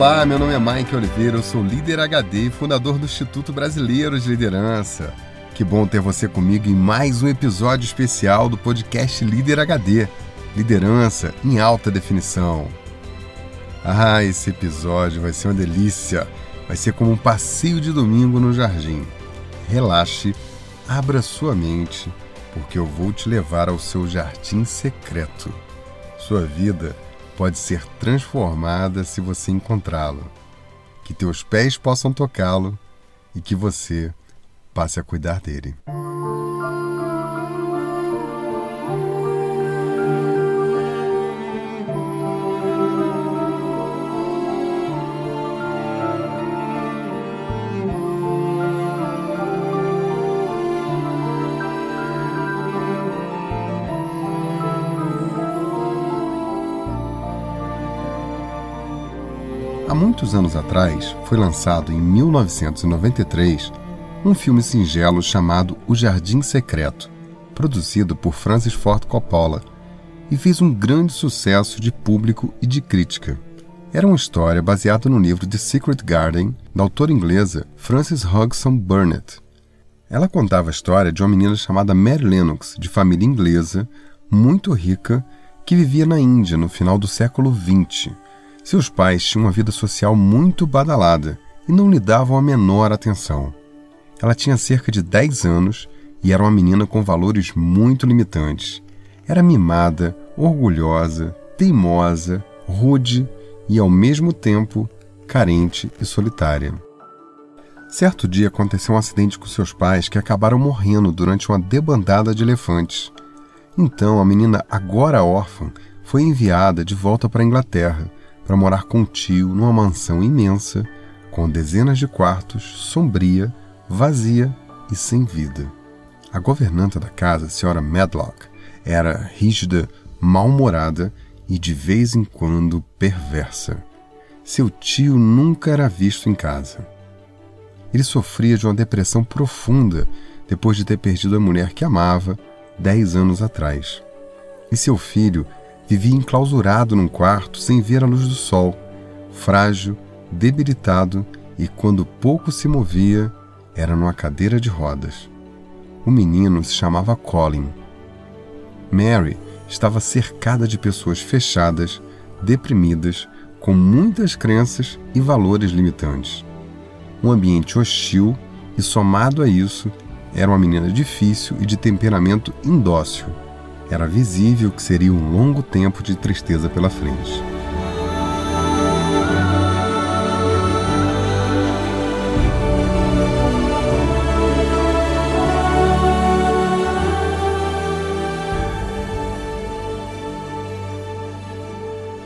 Olá, meu nome é Mike Oliveira, eu sou líder HD e fundador do Instituto Brasileiro de Liderança. Que bom ter você comigo em mais um episódio especial do podcast Líder HD Liderança em Alta Definição. Ah, esse episódio vai ser uma delícia! Vai ser como um passeio de domingo no jardim. Relaxe, abra sua mente, porque eu vou te levar ao seu jardim secreto. Sua vida pode ser transformada se você encontrá-lo. Que teus pés possam tocá-lo e que você passe a cuidar dele. Muitos anos atrás, foi lançado em 1993 um filme singelo chamado O Jardim Secreto, produzido por Francis Ford Coppola, e fez um grande sucesso de público e de crítica. Era uma história baseada no livro The Secret Garden, da autora inglesa Frances Hodgson Burnett. Ela contava a história de uma menina chamada Mary Lennox, de família inglesa, muito rica, que vivia na Índia no final do século XX seus pais tinham uma vida social muito badalada e não lhe davam a menor atenção. Ela tinha cerca de 10 anos e era uma menina com valores muito limitantes. Era mimada, orgulhosa, teimosa, rude e, ao mesmo tempo, carente e solitária. Certo dia aconteceu um acidente com seus pais que acabaram morrendo durante uma debandada de elefantes. Então a menina, agora órfã, foi enviada de volta para a Inglaterra para morar com o tio numa mansão imensa, com dezenas de quartos, sombria, vazia e sem vida. A governanta da casa, a senhora Medlock, era rígida, mal-humorada e de vez em quando perversa. Seu tio nunca era visto em casa. Ele sofria de uma depressão profunda depois de ter perdido a mulher que amava dez anos atrás. E seu filho Vivia enclausurado num quarto sem ver a luz do sol, frágil, debilitado e, quando pouco se movia, era numa cadeira de rodas. O menino se chamava Colin. Mary estava cercada de pessoas fechadas, deprimidas, com muitas crenças e valores limitantes. Um ambiente hostil e, somado a isso, era uma menina difícil e de temperamento indócil era visível que seria um longo tempo de tristeza pela frente.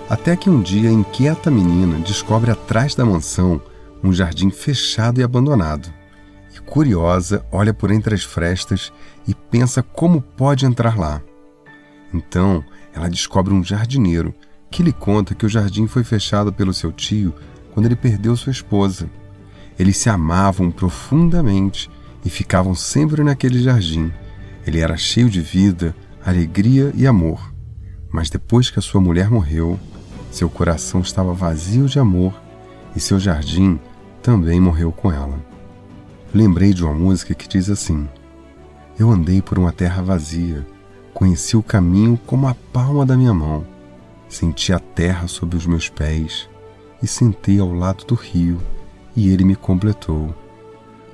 Até que um dia a inquieta menina descobre atrás da mansão um jardim fechado e abandonado. E curiosa, olha por entre as frestas e pensa como pode entrar lá. Então, ela descobre um jardineiro que lhe conta que o jardim foi fechado pelo seu tio quando ele perdeu sua esposa. Eles se amavam profundamente e ficavam sempre naquele jardim. Ele era cheio de vida, alegria e amor. Mas depois que a sua mulher morreu, seu coração estava vazio de amor e seu jardim também morreu com ela. Lembrei de uma música que diz assim: Eu andei por uma terra vazia Conheci o caminho como a palma da minha mão. Senti a terra sob os meus pés e sentei ao lado do rio, e ele me completou.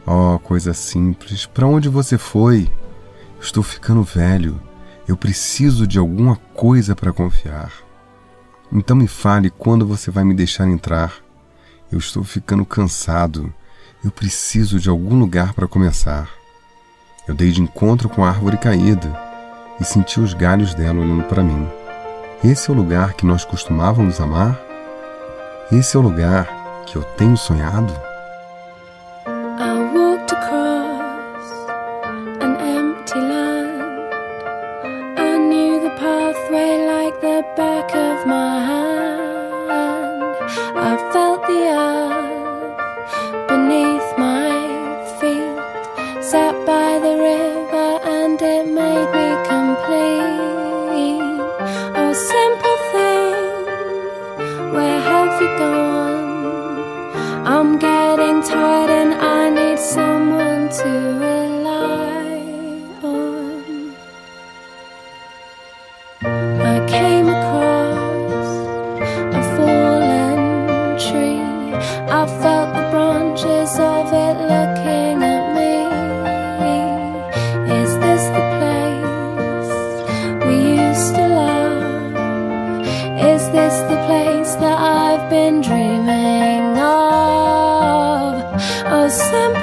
Oh, coisa simples, para onde você foi? Estou ficando velho. Eu preciso de alguma coisa para confiar. Então me fale quando você vai me deixar entrar. Eu estou ficando cansado. Eu preciso de algum lugar para começar. Eu dei de encontro com a árvore caída e senti os galhos dela olhando para mim. Esse é o lugar que nós costumávamos amar? Esse é o lugar que eu tenho sonhado? Where have you gone? Is this the place that I've been dreaming of? Oh, simple.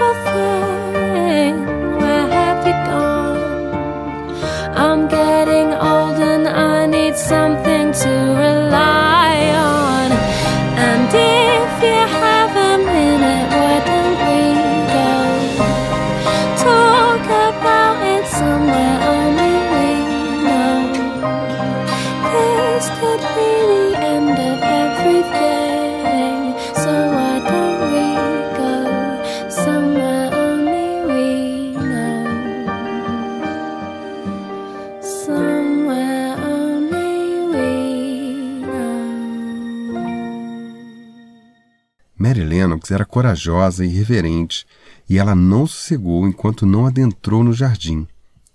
Mary Lennox era corajosa e reverente, e ela não sossegou enquanto não adentrou no jardim.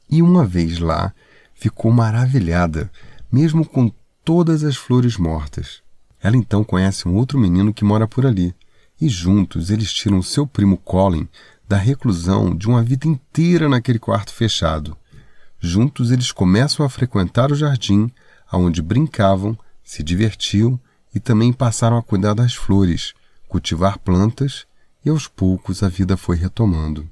E uma vez lá, ficou maravilhada, mesmo com todas as flores mortas. Ela então conhece um outro menino que mora por ali, e juntos eles tiram seu primo Colin da reclusão de uma vida inteira naquele quarto fechado. Juntos eles começam a frequentar o jardim, aonde brincavam, se divertiam e também passaram a cuidar das flores, cultivar plantas e aos poucos a vida foi retomando.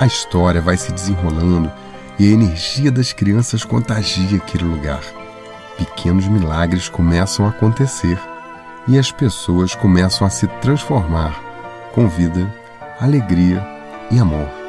A história vai se desenrolando e a energia das crianças contagia aquele lugar. Pequenos milagres começam a acontecer e as pessoas começam a se transformar com vida, alegria e amor.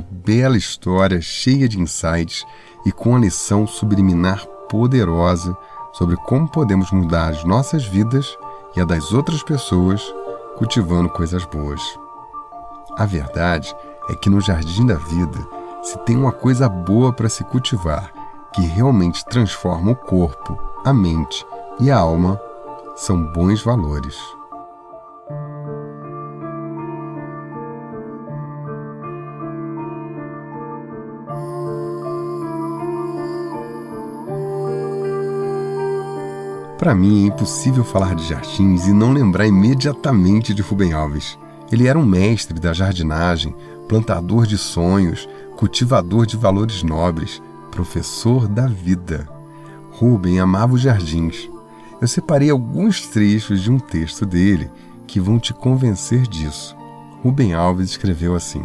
Bela história cheia de insights e com a lição subliminar poderosa sobre como podemos mudar as nossas vidas e a das outras pessoas cultivando coisas boas. A verdade é que no jardim da vida, se tem uma coisa boa para se cultivar que realmente transforma o corpo, a mente e a alma, são bons valores. Para mim é impossível falar de jardins e não lembrar imediatamente de Rubem Alves. Ele era um mestre da jardinagem, plantador de sonhos, cultivador de valores nobres, professor da vida. Rubem amava os jardins. Eu separei alguns trechos de um texto dele que vão te convencer disso. Rubem Alves escreveu assim: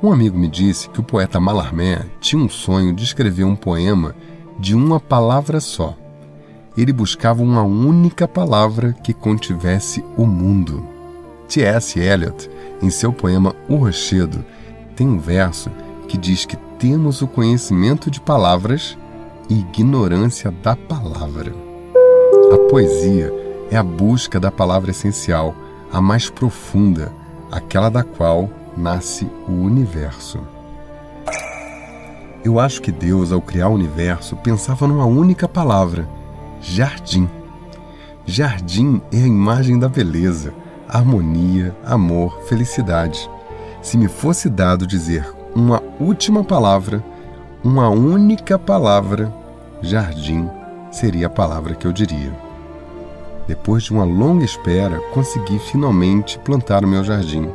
Um amigo me disse que o poeta Mallarmé tinha um sonho de escrever um poema de uma palavra só. Ele buscava uma única palavra que contivesse o mundo. T.S. Eliot, em seu poema O Rochedo, tem um verso que diz que temos o conhecimento de palavras e ignorância da palavra. A poesia é a busca da palavra essencial, a mais profunda, aquela da qual nasce o universo. Eu acho que Deus, ao criar o universo, pensava numa única palavra: jardim. Jardim é a imagem da beleza, harmonia, amor, felicidade. Se me fosse dado dizer uma última palavra, uma única palavra, jardim seria a palavra que eu diria. Depois de uma longa espera, consegui finalmente plantar o meu jardim.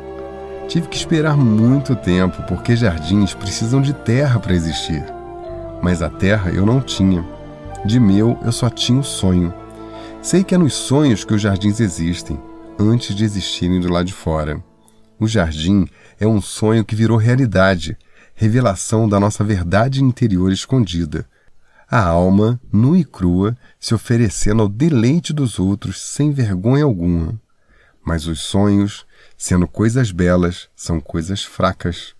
Tive que esperar muito tempo porque jardins precisam de terra para existir. Mas a terra eu não tinha. De meu eu só tinha o sonho. Sei que é nos sonhos que os jardins existem, antes de existirem do lado de fora. O jardim é um sonho que virou realidade. revelação da nossa verdade interior escondida. A alma, nua e crua, se oferecendo ao deleite dos outros sem vergonha alguma. Mas os sonhos, sendo coisas belas, são coisas fracas.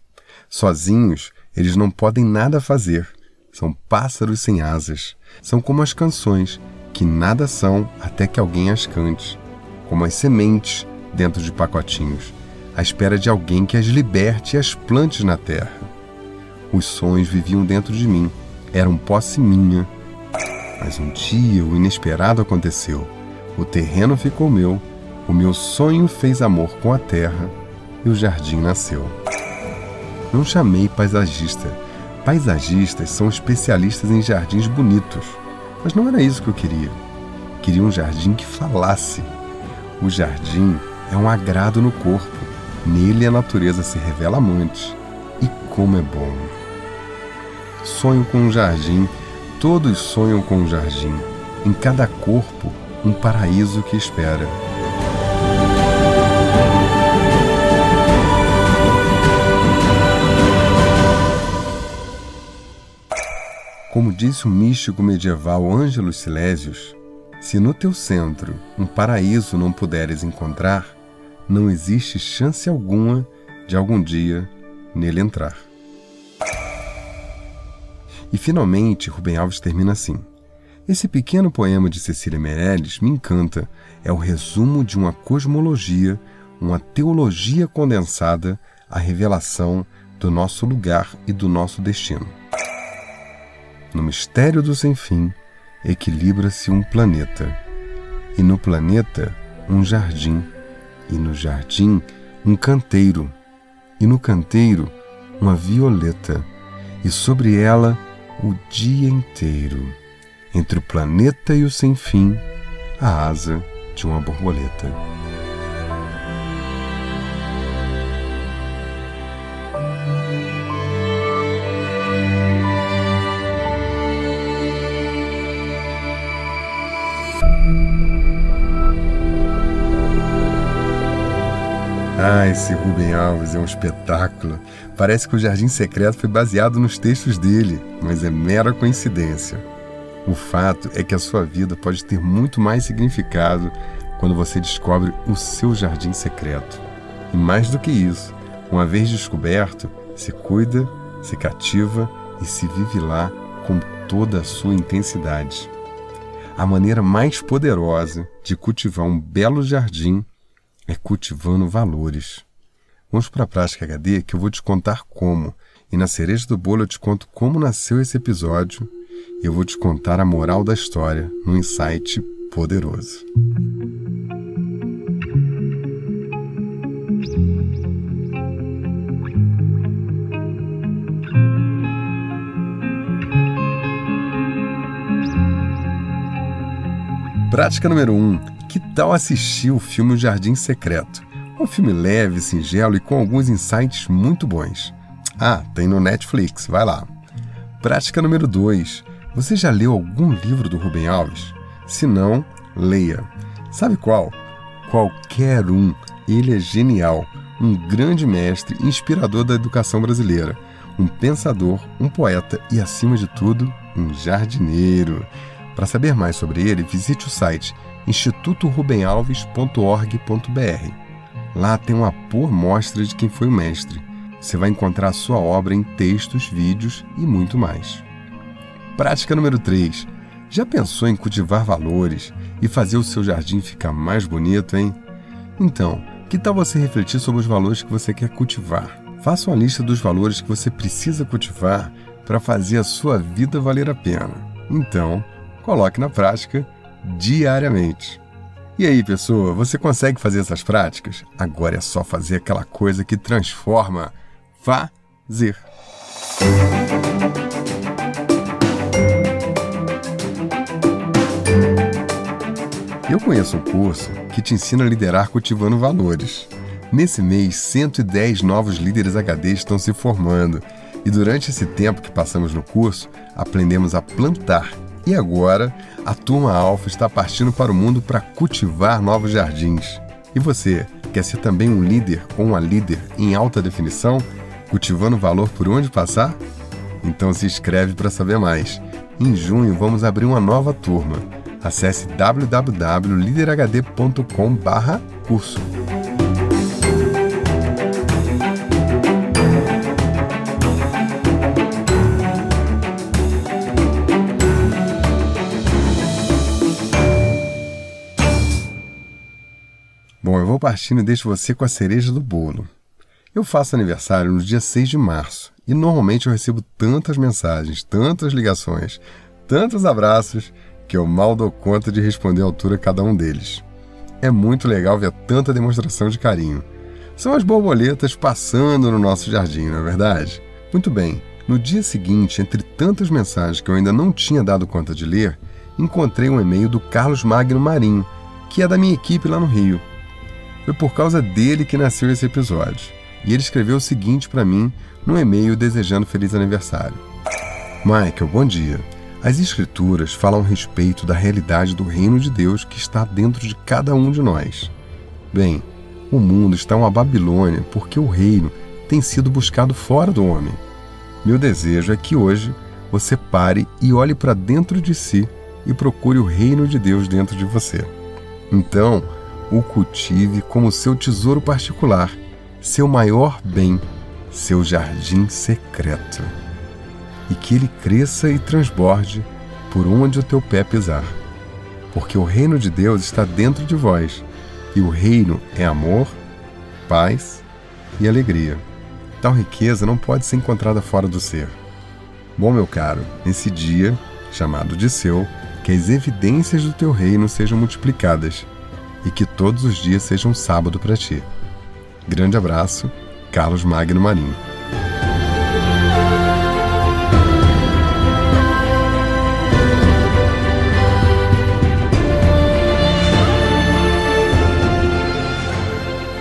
Sozinhos, eles não podem nada fazer. São pássaros sem asas. São como as canções, que nada são até que alguém as cante. Como as sementes dentro de pacotinhos, à espera de alguém que as liberte e as plante na terra. Os sonhos viviam dentro de mim, eram posse minha. Mas um dia o inesperado aconteceu. O terreno ficou meu, o meu sonho fez amor com a terra e o jardim nasceu. Não chamei paisagista. Paisagistas são especialistas em jardins bonitos. Mas não era isso que eu queria. Queria um jardim que falasse. O jardim é um agrado no corpo. Nele a natureza se revela amante. E como é bom! Sonho com um jardim, todos sonham com um jardim. Em cada corpo, um paraíso que espera. Como disse o místico medieval Ângelo Silésios, se no teu centro um paraíso não puderes encontrar, não existe chance alguma de algum dia nele entrar. E finalmente, Rubem Alves termina assim: Esse pequeno poema de Cecília Meirelles me encanta. É o resumo de uma cosmologia, uma teologia condensada, a revelação do nosso lugar e do nosso destino. No mistério do sem fim, equilibra-se um planeta. E no planeta, um jardim. E no jardim, um canteiro. E no canteiro, uma violeta. E sobre ela, o dia inteiro. Entre o planeta e o sem fim, a asa de uma borboleta. Ah, esse Rubem Alves é um espetáculo. Parece que o Jardim Secreto foi baseado nos textos dele, mas é mera coincidência. O fato é que a sua vida pode ter muito mais significado quando você descobre o seu jardim secreto. E mais do que isso, uma vez descoberto, se cuida, se cativa e se vive lá com toda a sua intensidade. A maneira mais poderosa de cultivar um belo jardim é cultivando valores. Vamos para a prática HD que eu vou te contar como. E na cereja do bolo eu te conto como nasceu esse episódio e eu vou te contar a moral da história num insight poderoso. Prática número 1. Um, que tal assistir o filme O Jardim Secreto? Um filme leve, singelo e com alguns insights muito bons. Ah, tem no Netflix, vai lá. Prática número 2. Você já leu algum livro do Rubem Alves? Se não, leia. Sabe qual? Qualquer um. Ele é genial, um grande mestre, inspirador da educação brasileira, um pensador, um poeta e, acima de tudo, um jardineiro. Para saber mais sobre ele, visite o site institutorubenalves.org.br. Lá tem uma boa mostra de quem foi o mestre. Você vai encontrar sua obra em textos, vídeos e muito mais. Prática número 3. Já pensou em cultivar valores e fazer o seu jardim ficar mais bonito, hein? Então, que tal você refletir sobre os valores que você quer cultivar? Faça uma lista dos valores que você precisa cultivar para fazer a sua vida valer a pena. Então, coloque na prática diariamente. E aí, pessoa, você consegue fazer essas práticas? Agora é só fazer aquela coisa que transforma. Fazer. Eu conheço um curso que te ensina a liderar cultivando valores. Nesse mês, 110 novos líderes HD estão se formando. E durante esse tempo que passamos no curso, aprendemos a plantar e agora, a turma Alfa está partindo para o mundo para cultivar novos jardins. E você, quer ser também um líder ou uma líder em alta definição? Cultivando valor por onde passar? Então se inscreve para saber mais. Em junho vamos abrir uma nova turma. Acesse www.liderhd.com/curso. Bom, eu vou partindo e deixo você com a cereja do bolo. Eu faço aniversário no dia 6 de março e normalmente eu recebo tantas mensagens, tantas ligações, tantos abraços que eu mal dou conta de responder à altura cada um deles. É muito legal ver tanta demonstração de carinho. São as borboletas passando no nosso jardim, não é verdade? Muito bem, no dia seguinte, entre tantas mensagens que eu ainda não tinha dado conta de ler, encontrei um e-mail do Carlos Magno Marinho, que é da minha equipe lá no Rio. Foi por causa dele que nasceu esse episódio. E ele escreveu o seguinte para mim num e-mail desejando feliz aniversário. Michael, bom dia. As Escrituras falam a respeito da realidade do reino de Deus que está dentro de cada um de nós. Bem, o mundo está uma Babilônia porque o reino tem sido buscado fora do homem. Meu desejo é que hoje você pare e olhe para dentro de si e procure o reino de Deus dentro de você. Então, o cultive como seu tesouro particular, seu maior bem, seu jardim secreto. E que ele cresça e transborde por onde o teu pé pisar. Porque o reino de Deus está dentro de vós, e o reino é amor, paz e alegria. Tal riqueza não pode ser encontrada fora do ser. Bom, meu caro, nesse dia, chamado de seu, que as evidências do teu reino sejam multiplicadas e que todos os dias sejam um sábado para ti. Grande abraço, Carlos Magno Marinho.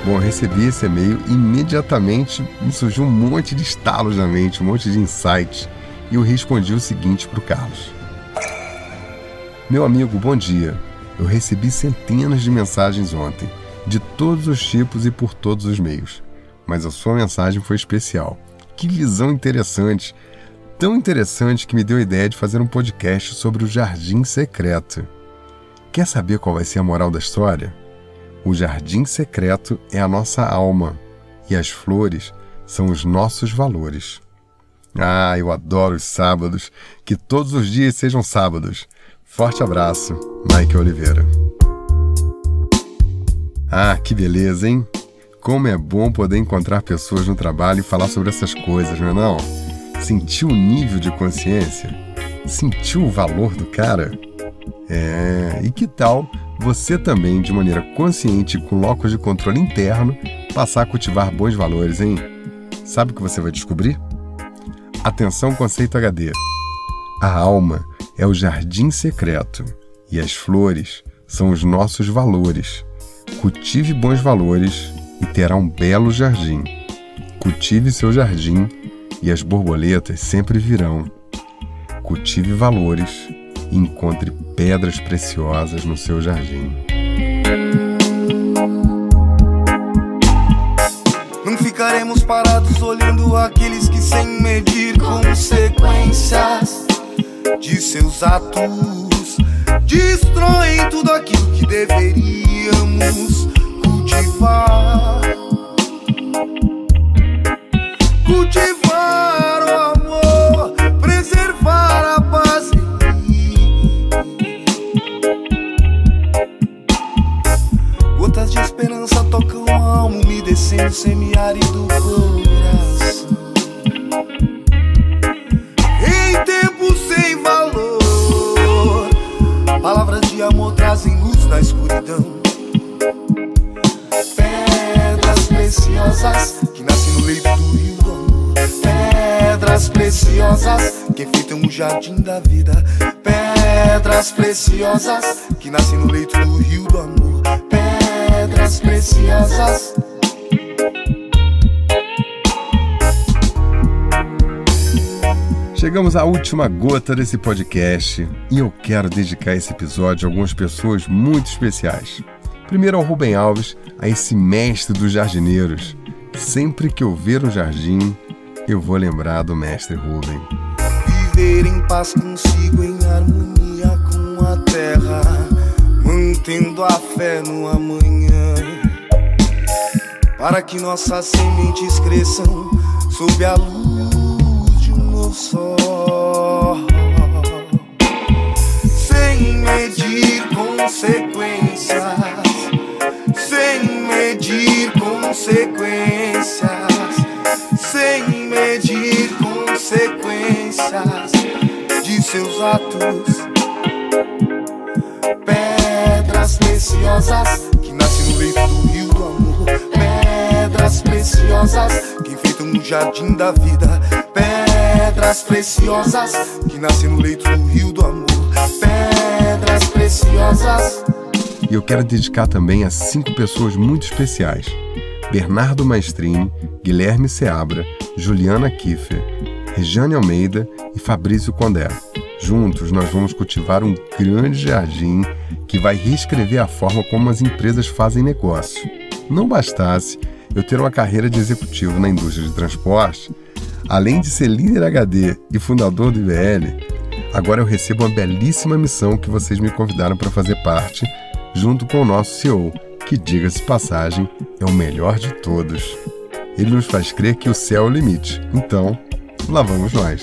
Bom, recebi esse e-mail imediatamente me surgiu um monte de estalos na mente, um monte de insights, e eu respondi o seguinte para o Carlos: Meu amigo, bom dia. Eu recebi centenas de mensagens ontem, de todos os tipos e por todos os meios. Mas a sua mensagem foi especial. Que visão interessante! Tão interessante que me deu a ideia de fazer um podcast sobre o Jardim Secreto. Quer saber qual vai ser a moral da história? O jardim secreto é a nossa alma e as flores são os nossos valores. Ah, eu adoro os sábados. Que todos os dias sejam sábados. Forte abraço, Mike Oliveira. Ah, que beleza, hein? Como é bom poder encontrar pessoas no trabalho e falar sobre essas coisas, não é não? Sentiu o nível de consciência? Sentiu o valor do cara? É, e que tal você também, de maneira consciente e com locos de controle interno, passar a cultivar bons valores, hein? Sabe o que você vai descobrir? Atenção, conceito HD. A alma é o jardim secreto e as flores são os nossos valores. Cultive bons valores e terá um belo jardim. Cultive seu jardim e as borboletas sempre virão. Cultive valores e encontre pedras preciosas no seu jardim. Não ficaremos parados olhando aqueles que, sem medir consequências de seus atos, destroem tudo aquilo que deveríamos cultivar. Cultivar o amor, preservar a paz. Gotas de esperança tocam a alma, umedecendo o semiárido coração. Jardim da vida. Pedras preciosas que nascem no leito do rio do amor. Pedras preciosas. Chegamos à última gota desse podcast e eu quero dedicar esse episódio a algumas pessoas muito especiais. Primeiro ao Rubem Alves, a esse mestre dos jardineiros. Sempre que eu ver um jardim, eu vou lembrar do mestre Rubem. Viver em paz consigo, em harmonia com a terra, mantendo a fé no amanhã. Para que nossas sementes cresçam sob a luz de um novo sol. Sem medir consequências, sem medir consequências, sem medir consequências seus atos. Pedras preciosas que nascem no leito do rio do amor. Pedras preciosas que enfeitam o jardim da vida. Pedras preciosas que nascem no leito do rio do amor. Pedras preciosas. E eu quero dedicar também a cinco pessoas muito especiais: Bernardo Maestrini, Guilherme Seabra, Juliana Kiffer, Regiane Almeida e Fabrício Condé. Juntos, nós vamos cultivar um grande jardim que vai reescrever a forma como as empresas fazem negócio. Não bastasse eu ter uma carreira de executivo na indústria de transporte, além de ser líder HD e fundador do IBL, agora eu recebo uma belíssima missão que vocês me convidaram para fazer parte, junto com o nosso CEO, que, diga-se passagem, é o melhor de todos. Ele nos faz crer que o céu é o limite. Então, lá vamos nós.